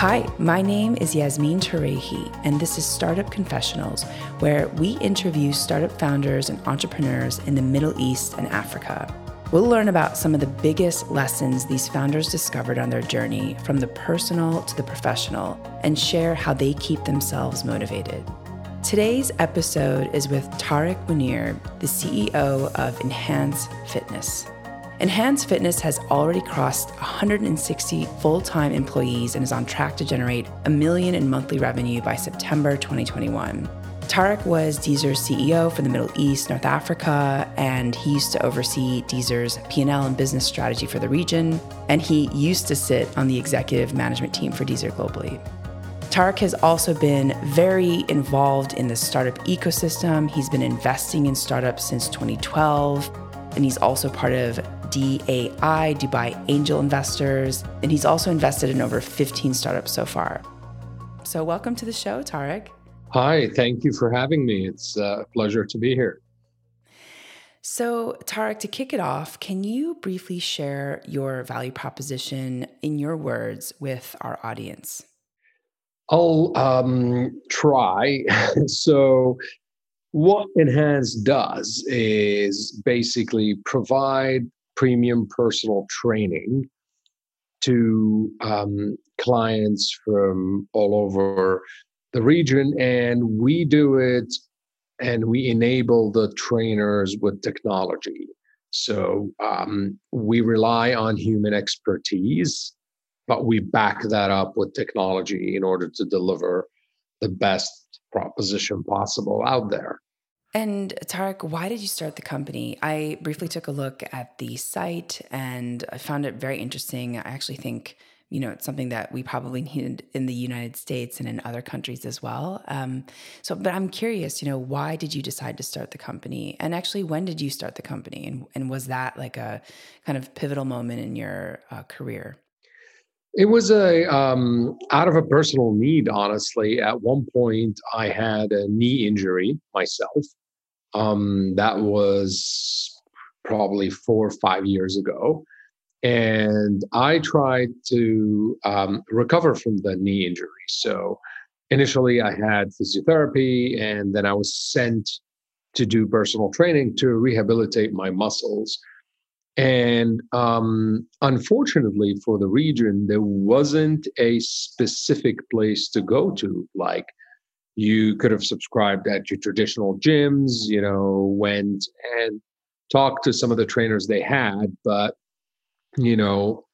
Hi, my name is Yasmin Tarehi, and this is Startup Confessionals, where we interview startup founders and entrepreneurs in the Middle East and Africa. We'll learn about some of the biggest lessons these founders discovered on their journey, from the personal to the professional, and share how they keep themselves motivated. Today's episode is with Tarek Munir, the CEO of Enhance Fitness. Enhance Fitness has already crossed 160 full time employees and is on track to generate a million in monthly revenue by September 2021. Tarek was Deezer's CEO for the Middle East, North Africa, and he used to oversee Deezer's P&L and business strategy for the region, and he used to sit on the executive management team for Deezer globally. Tarek has also been very involved in the startup ecosystem. He's been investing in startups since 2012, and he's also part of DAI, Dubai Angel Investors, and he's also invested in over 15 startups so far. So, welcome to the show, Tarek. Hi, thank you for having me. It's a pleasure to be here. So, Tarek, to kick it off, can you briefly share your value proposition in your words with our audience? I'll um, try. so, what Enhance does is basically provide premium personal training to um, clients from all over the region. And we do it and we enable the trainers with technology. So um, we rely on human expertise, but we back that up with technology in order to deliver the best proposition possible out there. And Tarek, why did you start the company? I briefly took a look at the site and I found it very interesting. I actually think, you know, it's something that we probably need in the United States and in other countries as well. Um, so, but I'm curious, you know, why did you decide to start the company? And actually, when did you start the company? And, and was that like a kind of pivotal moment in your uh, career? It was a um, out of a personal need, honestly. At one point, I had a knee injury myself, um, that was probably four or five years ago. And I tried to um, recover from the knee injury. So initially, I had physiotherapy, and then I was sent to do personal training to rehabilitate my muscles. And um, unfortunately for the region, there wasn't a specific place to go to, like you could have subscribed at your traditional gyms, you know, went and talked to some of the trainers they had. But, you know,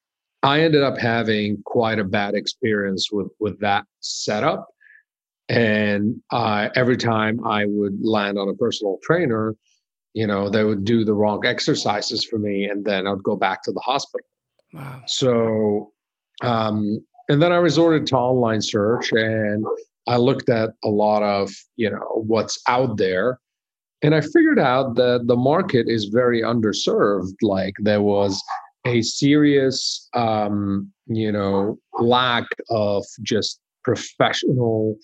I ended up having quite a bad experience with, with that setup. And uh, every time I would land on a personal trainer, you know, they would do the wrong exercises for me, and then I'd go back to the hospital. Wow. So, um, and then I resorted to online search and I looked at a lot of, you know, what's out there. And I figured out that the market is very underserved. Like there was a serious, um, you know, lack of just professional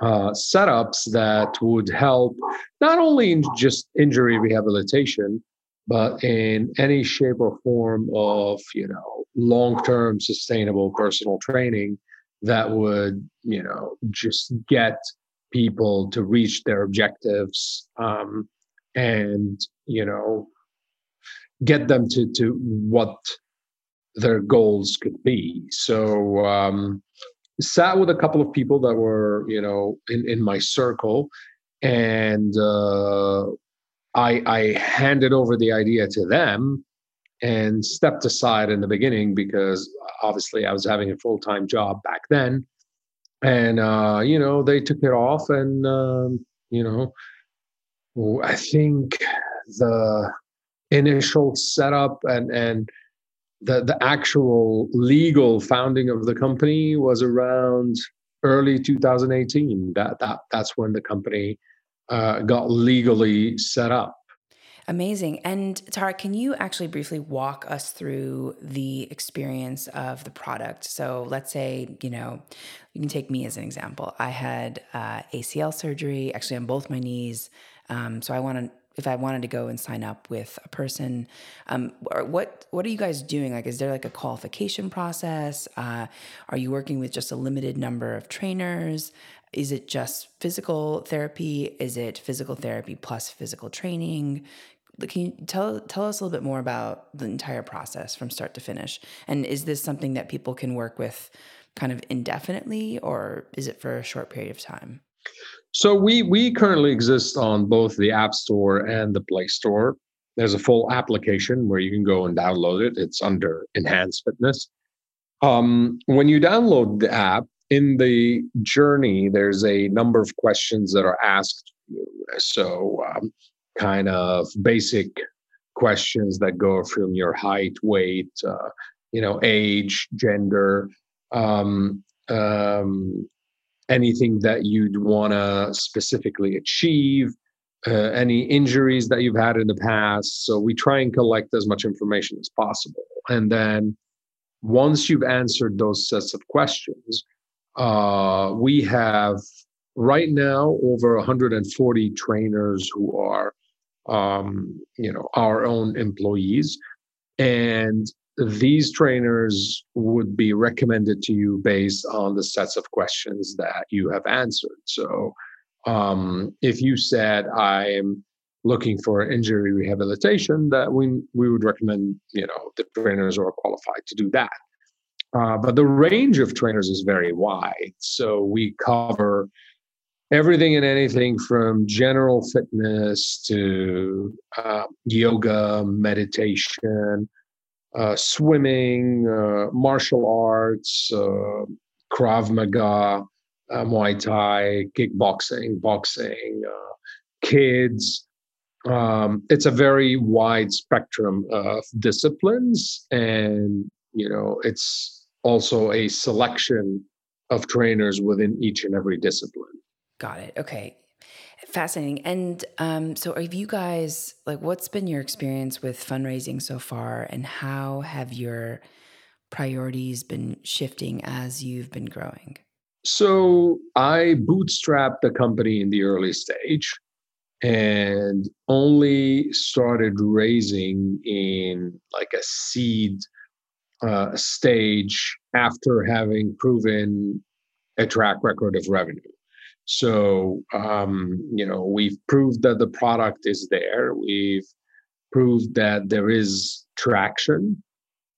uh, setups that would help not only in just injury rehabilitation, but in any shape or form of, you know, long-term sustainable personal training that would you know just get people to reach their objectives um, and you know get them to to what their goals could be. So um, sat with a couple of people that were you know in in my circle and uh, I, I handed over the idea to them and stepped aside in the beginning because obviously I was having a full time job back then. And, uh, you know, they took it off. And, um, you know, I think the initial setup and, and, the, the actual legal founding of the company was around early 2018. That that that's when the company uh, got legally set up. Amazing. And Tarek, can you actually briefly walk us through the experience of the product? So let's say, you know, you can take me as an example. I had uh, ACL surgery, actually on both my knees. Um, so I want to if I wanted to go and sign up with a person, um, what what are you guys doing? Like, is there like a qualification process? Uh, are you working with just a limited number of trainers? Is it just physical therapy? Is it physical therapy plus physical training? Can you tell tell us a little bit more about the entire process from start to finish? And is this something that people can work with kind of indefinitely, or is it for a short period of time? So we we currently exist on both the App Store and the Play Store. There's a full application where you can go and download it. It's under Enhanced Fitness. Um, when you download the app, in the journey, there's a number of questions that are asked. So, um, kind of basic questions that go from your height, weight, uh, you know, age, gender, um, um, anything that you'd want to specifically achieve, uh, any injuries that you've had in the past. So we try and collect as much information as possible. And then once you've answered those sets of questions, uh, we have right now over 140 trainers who are, um, you know, our own employees. And these trainers would be recommended to you based on the sets of questions that you have answered. So, um, if you said I'm looking for injury rehabilitation, that we we would recommend you know the trainers are qualified to do that. Uh, but the range of trainers is very wide. So we cover everything and anything from general fitness to uh, yoga, meditation, uh, swimming, uh, martial arts, uh, Krav Maga, uh, Muay Thai, kickboxing, boxing, uh, kids. Um, it's a very wide spectrum of disciplines, and you know, it's also a selection of trainers within each and every discipline. Got it. Okay. Fascinating. And um, so, have you guys like what's been your experience with fundraising so far, and how have your priorities been shifting as you've been growing? So, I bootstrapped the company in the early stage and only started raising in like a seed uh, stage after having proven a track record of revenue. So, um, you know, we've proved that the product is there. We've proved that there is traction.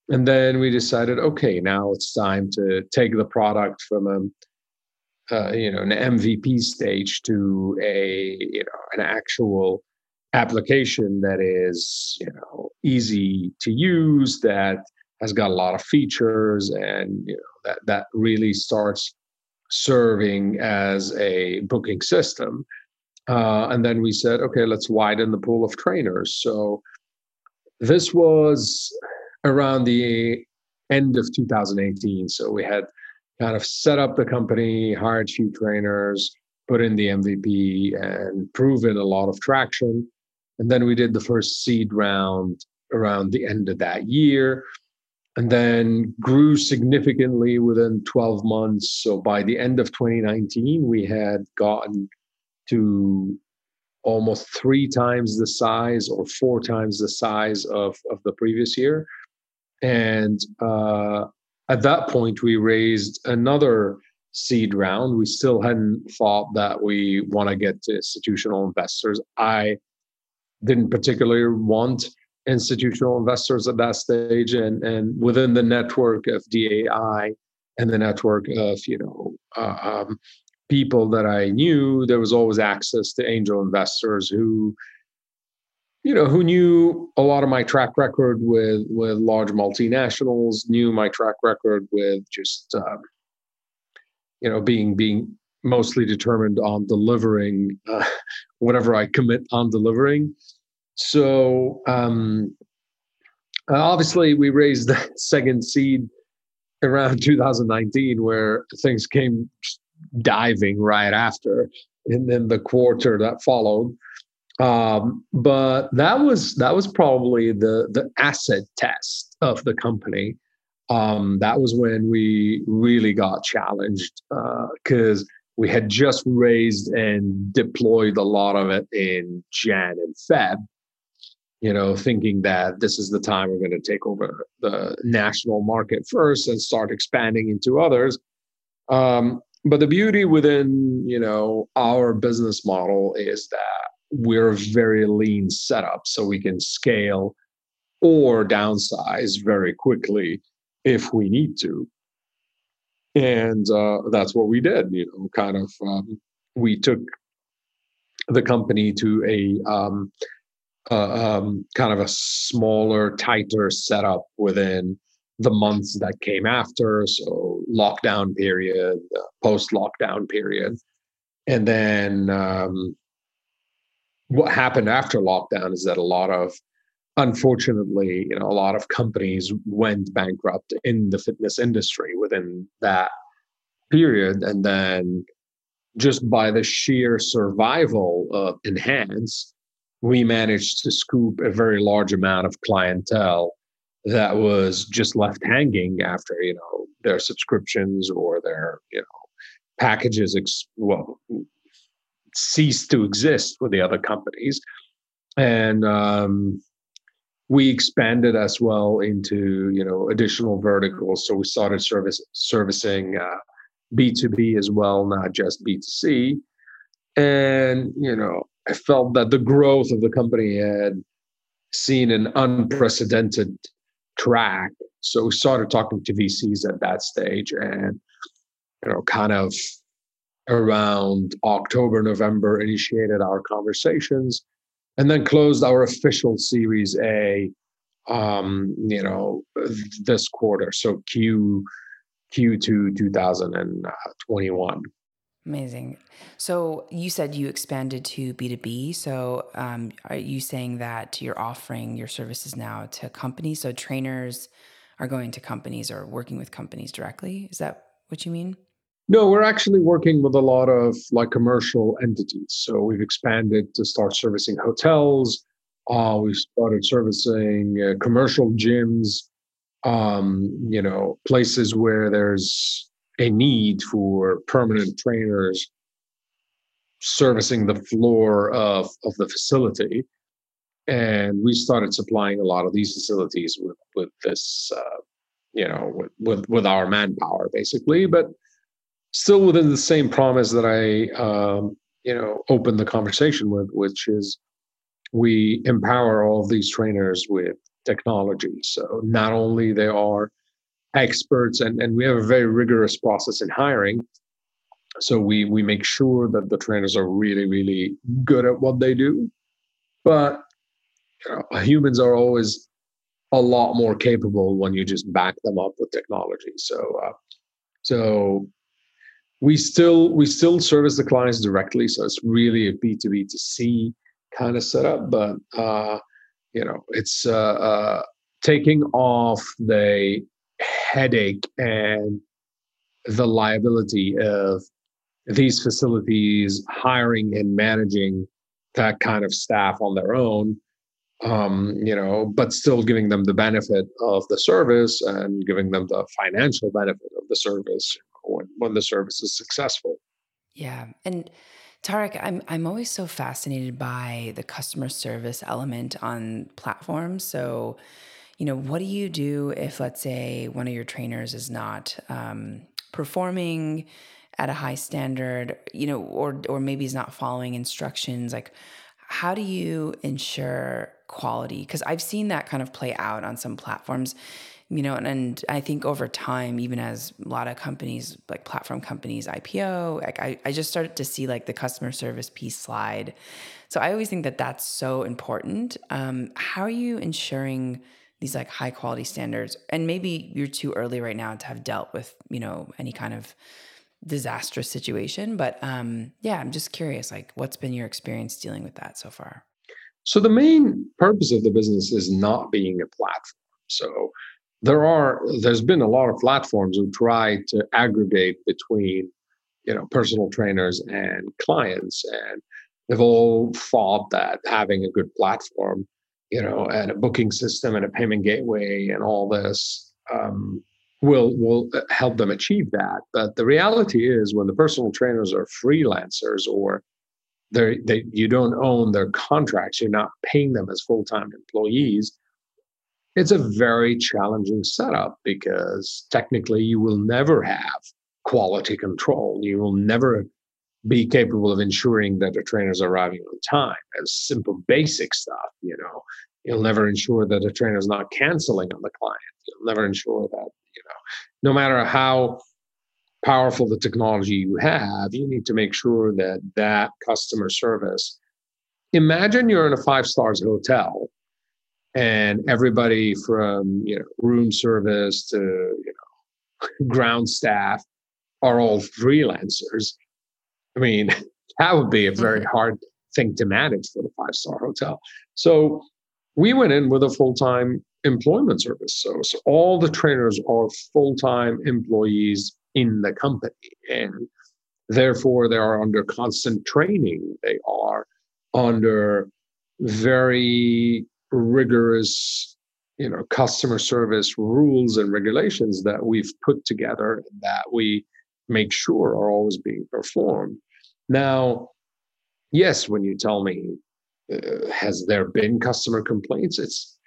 And then we decided, okay, now it's time to take the product from a, uh, you know, an MVP stage to a, you know, an actual application that is, you know, easy to use, that has got a lot of features, and you know, that that really starts serving as a booking system. Uh, and then we said, okay, let's widen the pool of trainers. So this was around the end of 2018. So we had kind of set up the company, hired a few trainers, put in the MVP, and proven a lot of traction. And then we did the first seed round around the end of that year and then grew significantly within 12 months. So by the end of 2019, we had gotten to almost three times the size or four times the size of, of the previous year. And uh, at that point, we raised another seed round. We still hadn't thought that we want to get to institutional investors. I didn't particularly want institutional investors at that stage and and within the network of DAI and the network of you know uh, um, people that I knew there was always access to angel investors who you know who knew a lot of my track record with with large multinationals knew my track record with just um, you know being being mostly determined on delivering uh, whatever I commit on delivering so um, uh, obviously, we raised the second seed around 2019, where things came diving right after, and then the quarter that followed. Um, but that was that was probably the the asset test of the company. Um, that was when we really got challenged because uh, we had just raised and deployed a lot of it in Jan and Feb, you know, thinking that this is the time we're going to take over the national market first and start expanding into others. Um, but the beauty within, you know, our business model is that we're a very lean setup, so we can scale or downsize very quickly if we need to and uh, that's what we did. You know, kind of um, we took the company to a um, uh, um, kind of a smaller, tighter setup within the months that came after. So lockdown period, uh, post lockdown period, and then um, what happened after lockdown is that a lot of unfortunately, you know, a lot of companies went bankrupt in the fitness industry within that period. And then just by the sheer survival of Enhance, we managed to scoop a very large amount of clientele that was just left hanging after, you know, their subscriptions or their, you know, packages, ex- well, ceased to exist with the other companies. And um, we expanded as well into you know additional verticals so we started service servicing uh, b2b as well not just b2c and you know i felt that the growth of the company had seen an unprecedented track so we started talking to vcs at that stage and you know kind of around october november initiated our conversations and then closed our official Series A, um, you know, this quarter. So Q Q2 2021. Amazing. So you said you expanded to B2B. So um, are you saying that you're offering your services now to companies? So trainers are going to companies or working with companies directly? Is that what you mean? No, we're actually working with a lot of like commercial entities. So we've expanded to start servicing hotels. Uh, we started servicing uh, commercial gyms. Um, you know, places where there's a need for permanent trainers servicing the floor of of the facility. And we started supplying a lot of these facilities with with this, uh, you know, with, with with our manpower, basically. But still within the same promise that I, um, you know, opened the conversation with, which is we empower all of these trainers with technology. So not only they are experts, and, and we have a very rigorous process in hiring. So we we make sure that the trainers are really really good at what they do, but you know, humans are always a lot more capable when you just back them up with technology. So uh, so we still we still service the clients directly so it's really a b2b to c kind of setup but uh you know it's uh, uh taking off the headache and the liability of these facilities hiring and managing that kind of staff on their own um, you know, but still giving them the benefit of the service and giving them the financial benefit of the service when, when the service is successful. Yeah. And Tarek, I'm I'm always so fascinated by the customer service element on platforms. So, you know, what do you do if, let's say, one of your trainers is not um, performing at a high standard, you know, or or maybe is not following instructions? Like, how do you ensure quality? Because I've seen that kind of play out on some platforms you know, and, and I think over time, even as a lot of companies, like platform companies, IPO, like I, I just started to see like the customer service piece slide. So I always think that that's so important. Um, how are you ensuring these like high quality standards? And maybe you're too early right now to have dealt with, you know, any kind of disastrous situation. But um, yeah, I'm just curious, like, what's been your experience dealing with that so far? So the main purpose of the business is not being a platform. So there are there's been a lot of platforms who try to aggregate between you know personal trainers and clients and they've all thought that having a good platform you know and a booking system and a payment gateway and all this um, will will help them achieve that. But the reality is, when the personal trainers are freelancers or they they you don't own their contracts, you're not paying them as full time employees. It's a very challenging setup because technically you will never have quality control. You will never be capable of ensuring that the trainers arriving on time. And simple basic stuff you know. You'll never ensure that the trainer is not canceling on the client. You'll never ensure that you know. No matter how powerful the technology you have you need to make sure that that customer service imagine you're in a five stars hotel and everybody from you know room service to you know ground staff are all freelancers I mean, that would be a very mm-hmm. hard thing to manage for the five star hotel. So we went in with a full time employment service. So, so all the trainers are full time employees in the company. And therefore, they are under constant training. They are under very rigorous you know customer service rules and regulations that we've put together that we make sure are always being performed. Now, yes, when you tell me, uh, has there been customer complaints? It's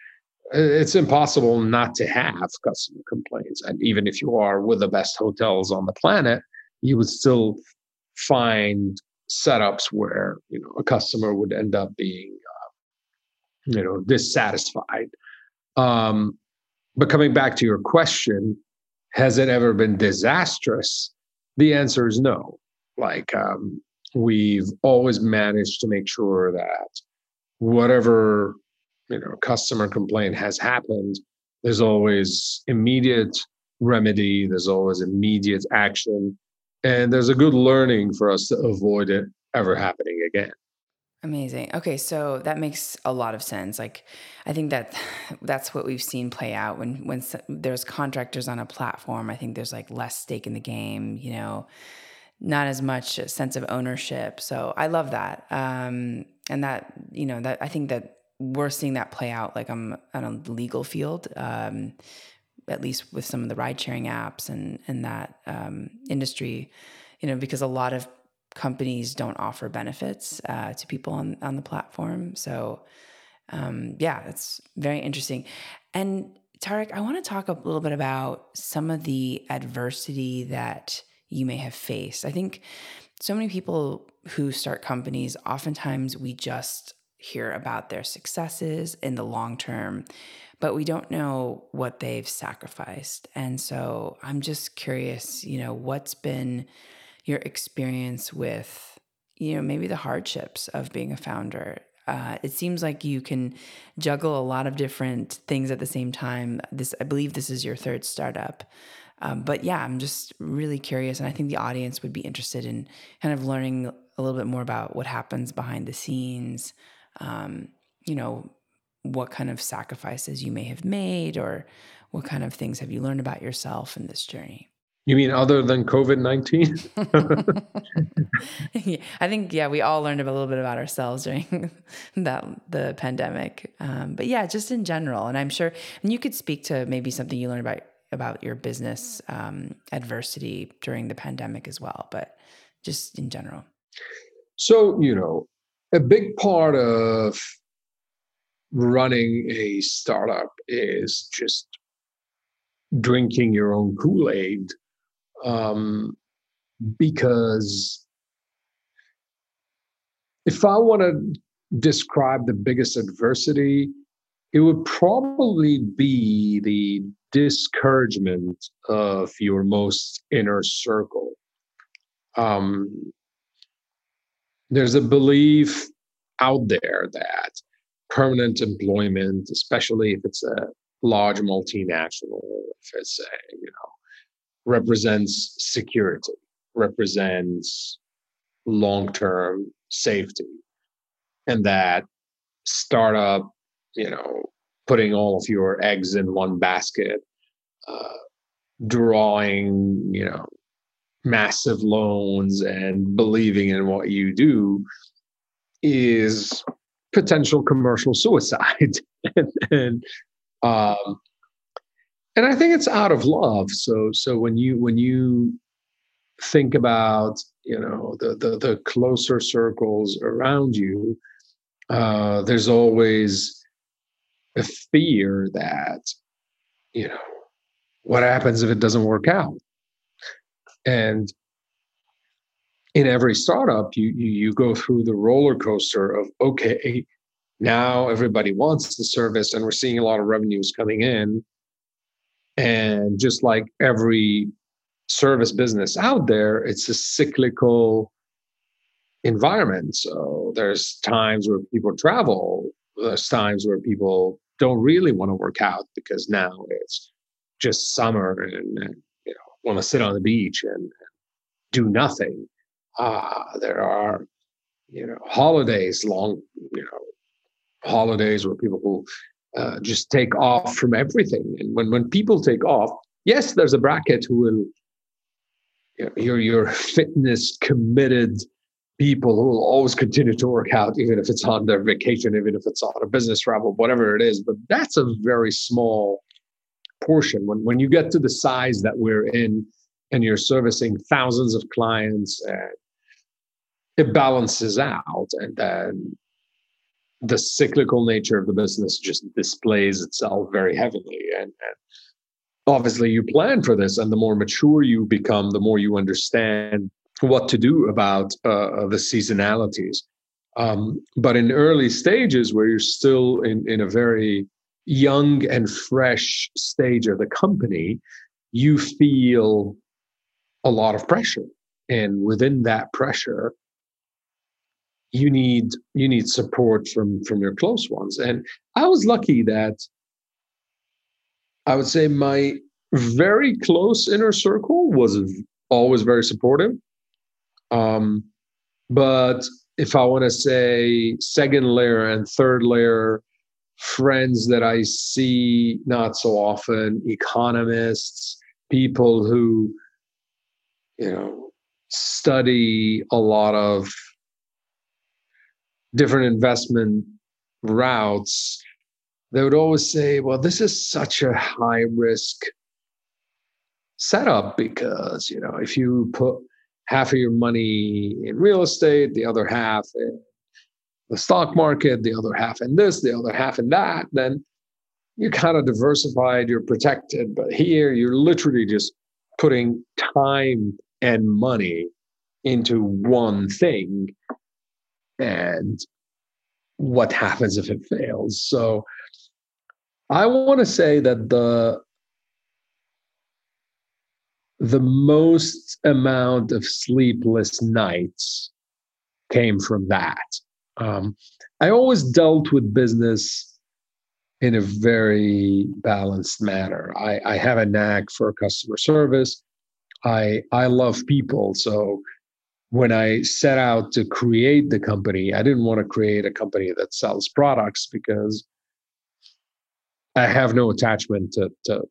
it's impossible not to have customer complaints, and even if you are with the best hotels on the planet, you would still find setups where you know a customer would end up being uh, you know dissatisfied. Um, but coming back to your question, has it ever been disastrous? The answer is no. Like um, we've always managed to make sure that whatever you know customer complaint has happened, there's always immediate remedy. There's always immediate action, and there's a good learning for us to avoid it ever happening again. Amazing. Okay, so that makes a lot of sense. Like, I think that that's what we've seen play out when when there's contractors on a platform. I think there's like less stake in the game. You know, not as much sense of ownership. So I love that, um, and that you know that I think that we're seeing that play out. Like I'm on a legal field. Um, at least with some of the ride sharing apps and and that um, industry, you know, because a lot of companies don't offer benefits uh, to people on, on the platform. So, um, yeah, it's very interesting. And Tarek, I want to talk a little bit about some of the adversity that you may have faced. I think so many people who start companies, oftentimes we just hear about their successes in the long term, but we don't know what they've sacrificed. And so I'm just curious, you know, what's been your experience with, you know, maybe the hardships of being a founder. Uh, it seems like you can juggle a lot of different things at the same time. This, I believe, this is your third startup. Um, but yeah, I'm just really curious, and I think the audience would be interested in kind of learning a little bit more about what happens behind the scenes. Um, you know, what kind of sacrifices you may have made, or what kind of things have you learned about yourself in this journey? You mean other than COVID 19? yeah, I think, yeah, we all learned a little bit about ourselves during that the pandemic. Um, but yeah, just in general. And I'm sure, and you could speak to maybe something you learned about about your business um, adversity during the pandemic as well, but just in general. So, you know, a big part of running a startup is just drinking your own Kool Aid um, because if I want to describe the biggest adversity, it would probably be the discouragement of your most inner circle. Um, there's a belief out there that permanent employment, especially if it's a large multinational, if it's a you know represents security, represents long term safety. And that startup, you know, putting all of your eggs in one basket, uh, drawing, you know, massive loans and believing in what you do is potential commercial suicide. and, and um, and I think it's out of love. So so when you when you think about you know the the, the closer circles around you, uh, there's always a fear that you know what happens if it doesn't work out, and in every startup you, you you go through the roller coaster of okay now everybody wants the service and we're seeing a lot of revenues coming in and just like every service business out there, it's a cyclical environment. So there's times where people travel, there's times where people don't really want to work out because now it's just summer and, and you know want to sit on the beach and do nothing. Uh, there are you know holidays, long you know holidays where people will uh, just take off from everything. And when, when people take off, yes, there's a bracket who will, you know, your, your fitness committed people who will always continue to work out, even if it's on their vacation, even if it's on a business travel, whatever it is. But that's a very small portion. When, when you get to the size that we're in and you're servicing thousands of clients, it balances out. And then the cyclical nature of the business just displays itself very heavily and, and, obviously you plan for this and the more mature you become the more you understand what to do about uh, the seasonalities. Um, but in early stages where you're still in, in a very young and fresh stage of the company you feel a lot of pressure. And within that pressure you need you need support from from your close ones. And i was lucky that i would say my very close inner circle was always very supportive um but if i want to say second layer and third layer friends that i see not so often economists people who you know study a lot of different investment routes, they would always say, well, this is such a high risk setup because, you know, if you put half of your money in real estate, the other half in the stock market, the other half in this, the other half in that, then you're kind of diversified, you're protected. But here, you're literally just putting time and money into one thing and what happens if it fails. So I want to say that the the most amount of sleepless nights came from that. Um, I always dealt with business in a very balanced manner. I, I have a knack for customer service. I I love people, so when I set out to create the company, I didn't want to create a company that sells products because I have no attachment to, to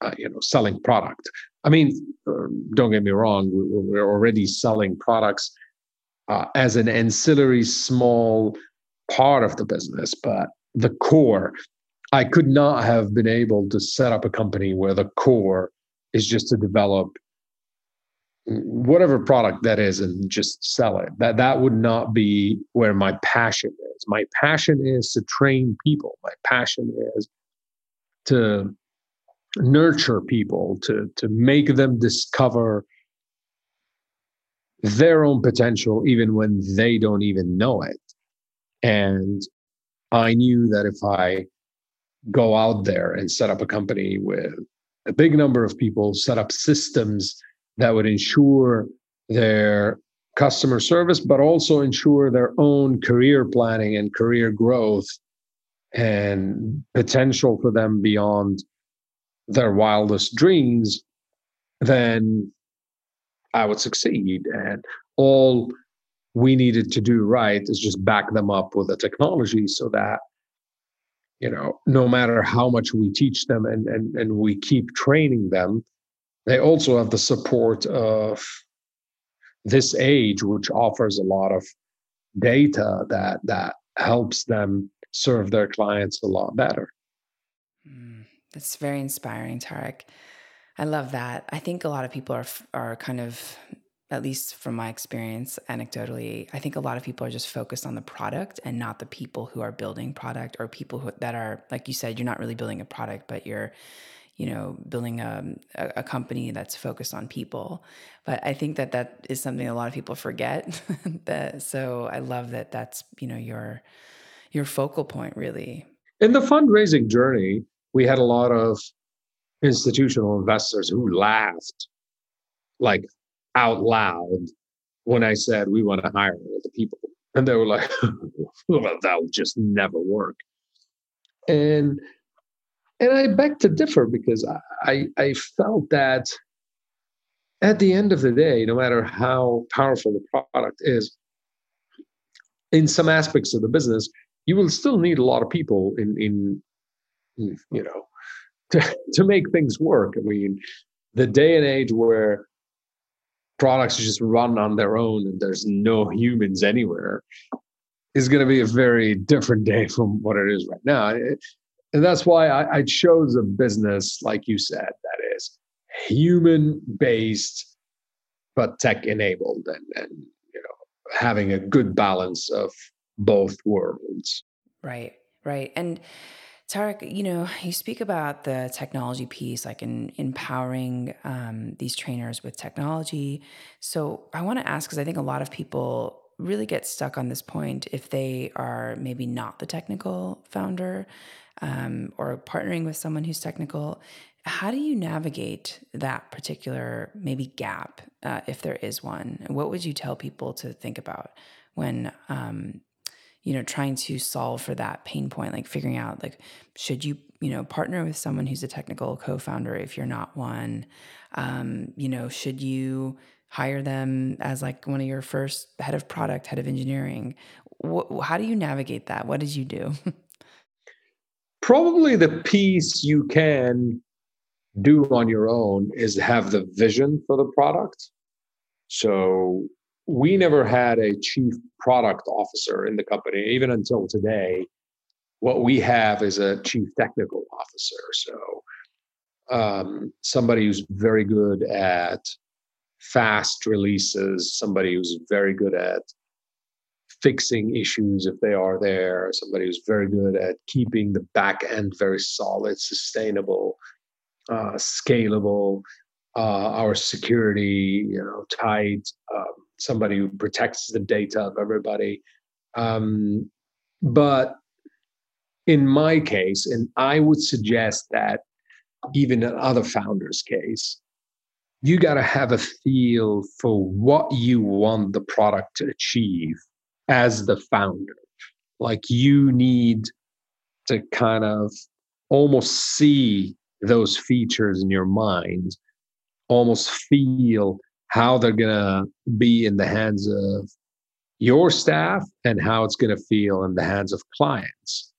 uh, you know, selling product. I mean, don't get me wrong, we, are already selling products uh, as an ancillary small part of the business, but the core, I could not have been able to set up a company where the core is just to develop whatever product that is and just sell it. That that would not be where my passion is. My passion is to train people. My passion is to nurture people to to make them discover their own potential even when they don't even know it. And i knew that if i go out there and set up a company with a big number of people set up systems that would ensure their customer service, but also ensure their own career planning and career growth and potential for them beyond their wildest dreams, then I would succeed. And all we needed to do right is just back them up with the technology so that you know no matter how much we teach them and and, and we keep training them they also have the support of this age, which offers a lot of data that that helps them serve their clients a lot better. Mm, That's very inspiring, Tarek. I love that. I think a lot of people are are kind of at least from my experience anecdotally, I think a lot of people are just focused on the product and not the people who are building product or people who, that are like you said you're not really building a product but you're you know building um, a, a company that's focused on people but i think that that is something a lot of people forget that so i love that that's you know your your focal point really in the fundraising journey we had a lot of institutional investors who laughed like out loud when I said we want to hire the people. And they were like, well, that will just never work. And and I beg to differ because I, I felt that at the end of the day, no matter how powerful the product is, in some aspects of the business, you will still need a lot of people in in you know to, to make things work. I mean, the day and age where products just run on their own and there's no humans anywhere is going to be a very different day from what it is right now. And that's why I, I chose a business, like you said, that is human based, but tech enabled and, and, you know, having a good balance of both worlds. Right, right. And Tarek, you know, you speak about the technology piece, like in empowering um, these trainers with technology. So I want to ask, because I think a lot of people really get stuck on this point if they are maybe not the technical founder um, or partnering with someone who's technical. How do you navigate that particular maybe gap, uh, if there is one? What would you tell people to think about when um, you know trying to solve for that pain point like figuring out like should you you know partner with someone who's a technical co-founder if you're not one? Um, you know should you hire them as like one of your first head of product head of engineering? Wh- how do you navigate that? What did you do? Probably the piece you can do on your own is have the vision for the product. So we never had a chief product officer in the company, even until today. What we have is a chief technical officer. So, um, somebody who's very good at fast releases, somebody who's very good at fixing issues if they are there, somebody who's very good at keeping the back end very solid, sustainable, uh, scalable, uh, our security, you know, tight. Um, somebody who protects the data of everybody. Um, but in my case, and I would suggest that even in other founders' case, you got to have a feel for what you want the product to achieve as the founder. Like you need to kind of almost see those features in your mind, almost feel how they're going to be in the hands of your staff and how it's going to feel in the hands of clients.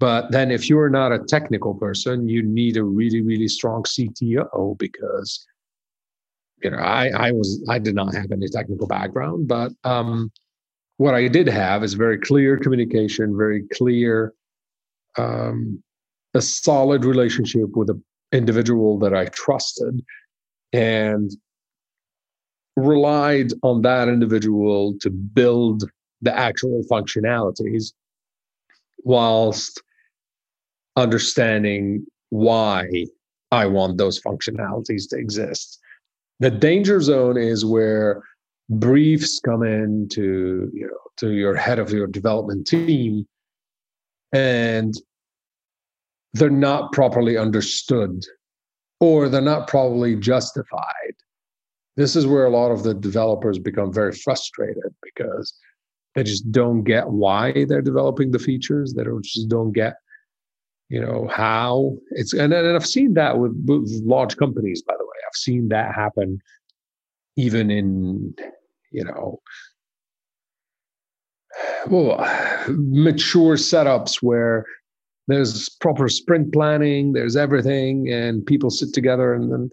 But then, if you're not a technical person, you need a really, really strong CTO because, you know, I, I was, I did not have any technical background, but um, what I did have is very clear communication, very clear, um, a solid relationship with an individual that I trusted, and relied on that individual to build the actual functionalities whilst understanding why I want those functionalities to exist. The danger zone is where briefs come in to you know to your head of your development team and they're not properly understood or they're not properly justified this is where a lot of the developers become very frustrated because they just don't get why they're developing the features. They don't just don't get, you know, how it's and, and I've seen that with, with large companies, by the way. I've seen that happen even in, you know, well, mature setups where there's proper sprint planning, there's everything, and people sit together and then,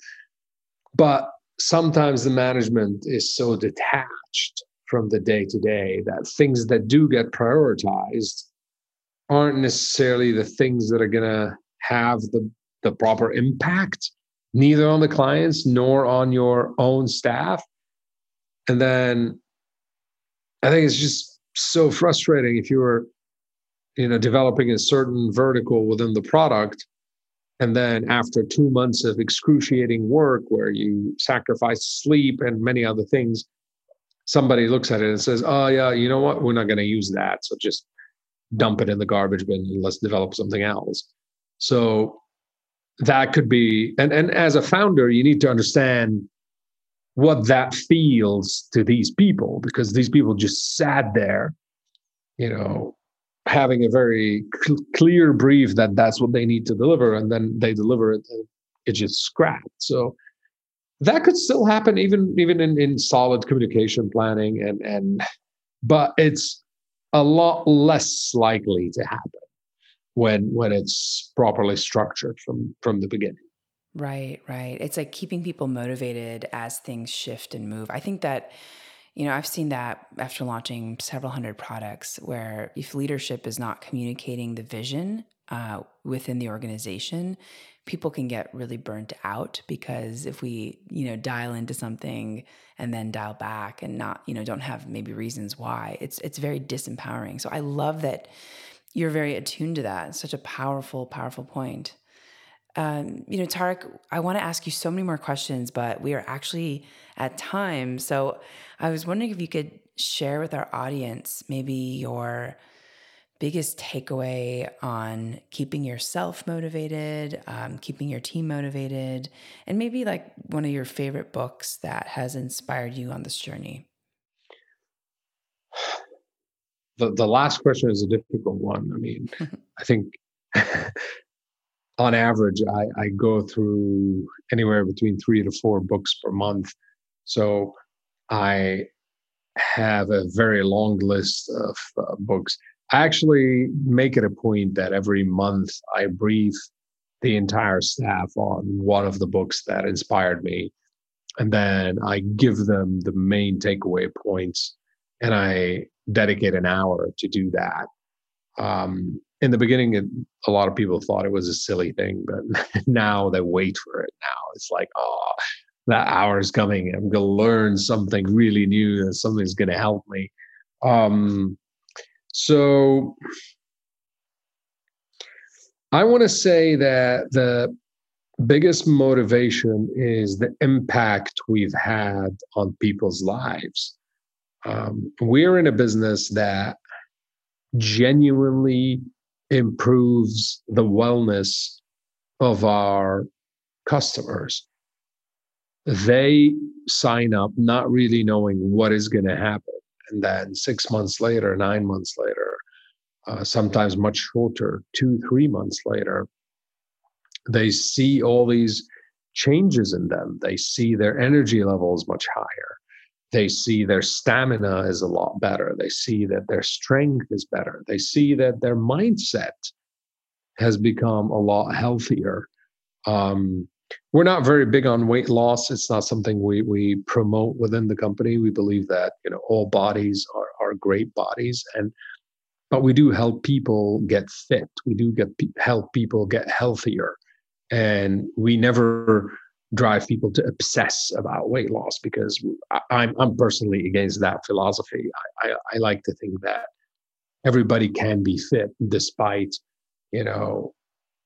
but sometimes the management is so detached from the day to day that things that do get prioritized aren't necessarily the things that are going to have the the proper impact neither on the clients nor on your own staff. And then i think it's just so frustrating if you're you know developing a certain vertical within the product and then after two months of excruciating work where you sacrifice sleep and many other things somebody looks at it and says oh yeah you know what? We're not going to use that. So just dump it in the garbage bin and let's develop something else. So that could be and and as a founder you need to understand what that feels to these people because these people just sat there you know having a very cl- clear brief that that's what they need to deliver and then they deliver it it's just scrapped. So that could still happen even even in, in solid communication planning and and but it's a lot less likely to happen when when it's properly structured from from the beginning. Right right. It's like keeping people motivated as things shift and move. I think that you know i've seen that after launching several hundred products where if leadership is not communicating the vision uh, within the organization people can get really burnt out because if we you know dial into something and then dial back and not you know don't have maybe reasons why it's it's very disempowering so i love that you're very attuned to that. It's such a powerful, powerful point. Um, you know, Tarek, I want to ask you so many more questions, but we are actually at time. So I was wondering if you could share with our audience maybe your biggest takeaway on keeping yourself motivated, um, keeping your team motivated, and maybe like one of your favorite books that has inspired you on this journey the, the last question is a difficult one. I mean, I think on average, I, I go through anywhere between three to four books per month. So I have a very long list of uh, books. I actually make it a point that every month I brief the entire staff on one of the books that inspired me. And then I give them the main takeaway points and I dedicate an hour to do that. Um, in the beginning, a lot of people thought it was a silly thing, but now they wait for it. Now it's like, oh, that hour is coming. I'm going to learn something really new, something's going to help me. Um, so I want to say that the biggest motivation is the impact we've had on people's lives um, we're in a business that genuinely improves the wellness of our customers. They sign up not really knowing what is going to happen. And then six months later, nine months later, uh, sometimes much shorter, two, three months later, they see all these changes in them. They see their energy levels much higher they see their stamina is a lot better. They see that their strength is better. They see that their mindset has become a lot healthier. Um, we're not very big on weight loss. It's not something we we promote within the company. We believe that you know all bodies are are great bodies, and but we do help people get fit. We do get help people get healthier, and we never drive people to obsess about weight loss because I, I'm I'm personally against that philosophy. I, I, I like to think that everybody can be fit despite you know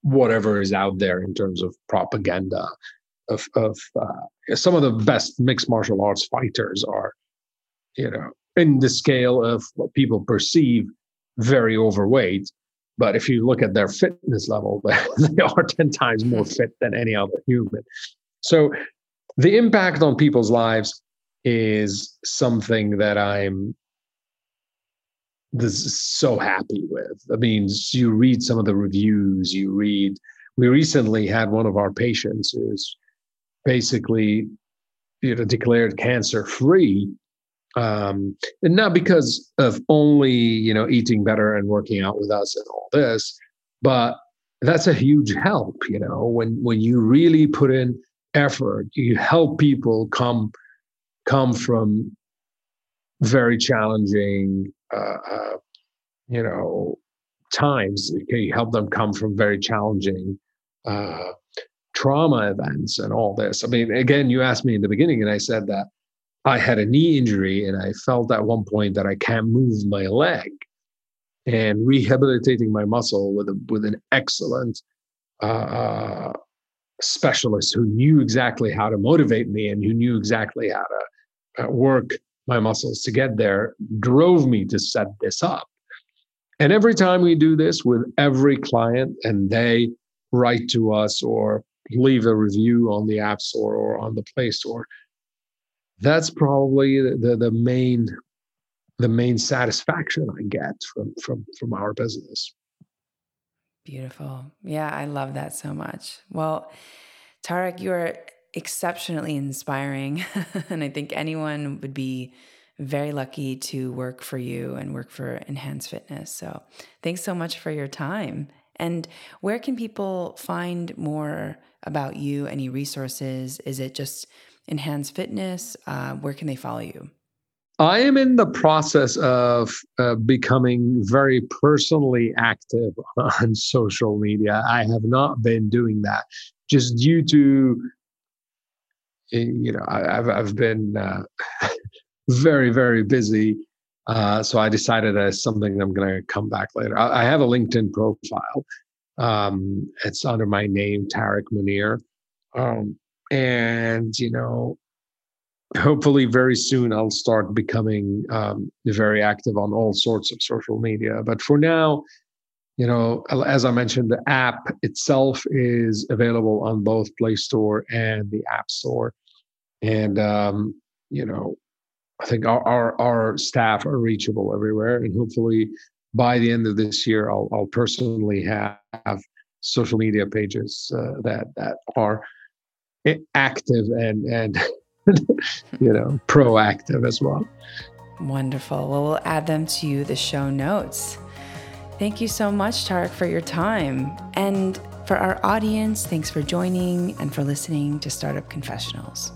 whatever is out there in terms of propaganda of of uh, some of the best mixed martial arts fighters are you know in the scale of what people perceive very overweight. But if you look at their fitness level they are 10 times more fit than any other human so the impact on people's lives is something that I'm this so happy with. I mean, you read some of the reviews, you read, we recently had one of our patients who's basically you know declared cancer free um, and not because of only you know eating better and working out with us and all this but that's a huge help you know when when you really put in effort. You help people come come from very challenging, uh, uh, you know, times. You help them come from very challenging uh, trauma events and all this. I mean, again, you asked me in the beginning, and I said that I had a knee injury and I felt at one point that I can't move my leg. And rehabilitating my muscle with a, with an excellent uh, uh specialist who knew exactly how to motivate me and who knew exactly how to uh, work my muscles to get there drove me to set this up. And every time we do this with every client and they write to us or leave a review on the App Store or on the Play Store, that's probably the, the, the main the main satisfaction I get from from from our business. Beautiful. Yeah, I love that so much. Well, Tarek, you are exceptionally inspiring. and I think anyone would be very lucky to work for you and work for Enhanced Fitness. So thanks so much for your time. And where can people find more about you? Any resources? Is it just Enhanced Fitness? Uh, where can they follow you? I am in the process of uh, becoming very personally active on social media. I have not been doing that just due to, eh, you know, I, have I've been uh, very very busy. Uh, so I decided as something I'm going to come back later. I, I, have a LinkedIn profile. Um, it's under my name, Tarek Munir. Um, and you know hopefully very soon I'll start becoming um, very active on all sorts of social media. But for now, you know, as I mentioned, the app itself is available on both Play Store and the App Store, and um, you know, I think our, our, our staff are reachable everywhere, and hopefully by the end of this year, I'll I'll personally have, social media pages uh, that that are active and and you know, proactive as well. Wonderful. Well, we'll add them to the show notes. Thank you so much, Tarek, for your time. And for our audience, thanks for joining and for listening to Startup Confessionals.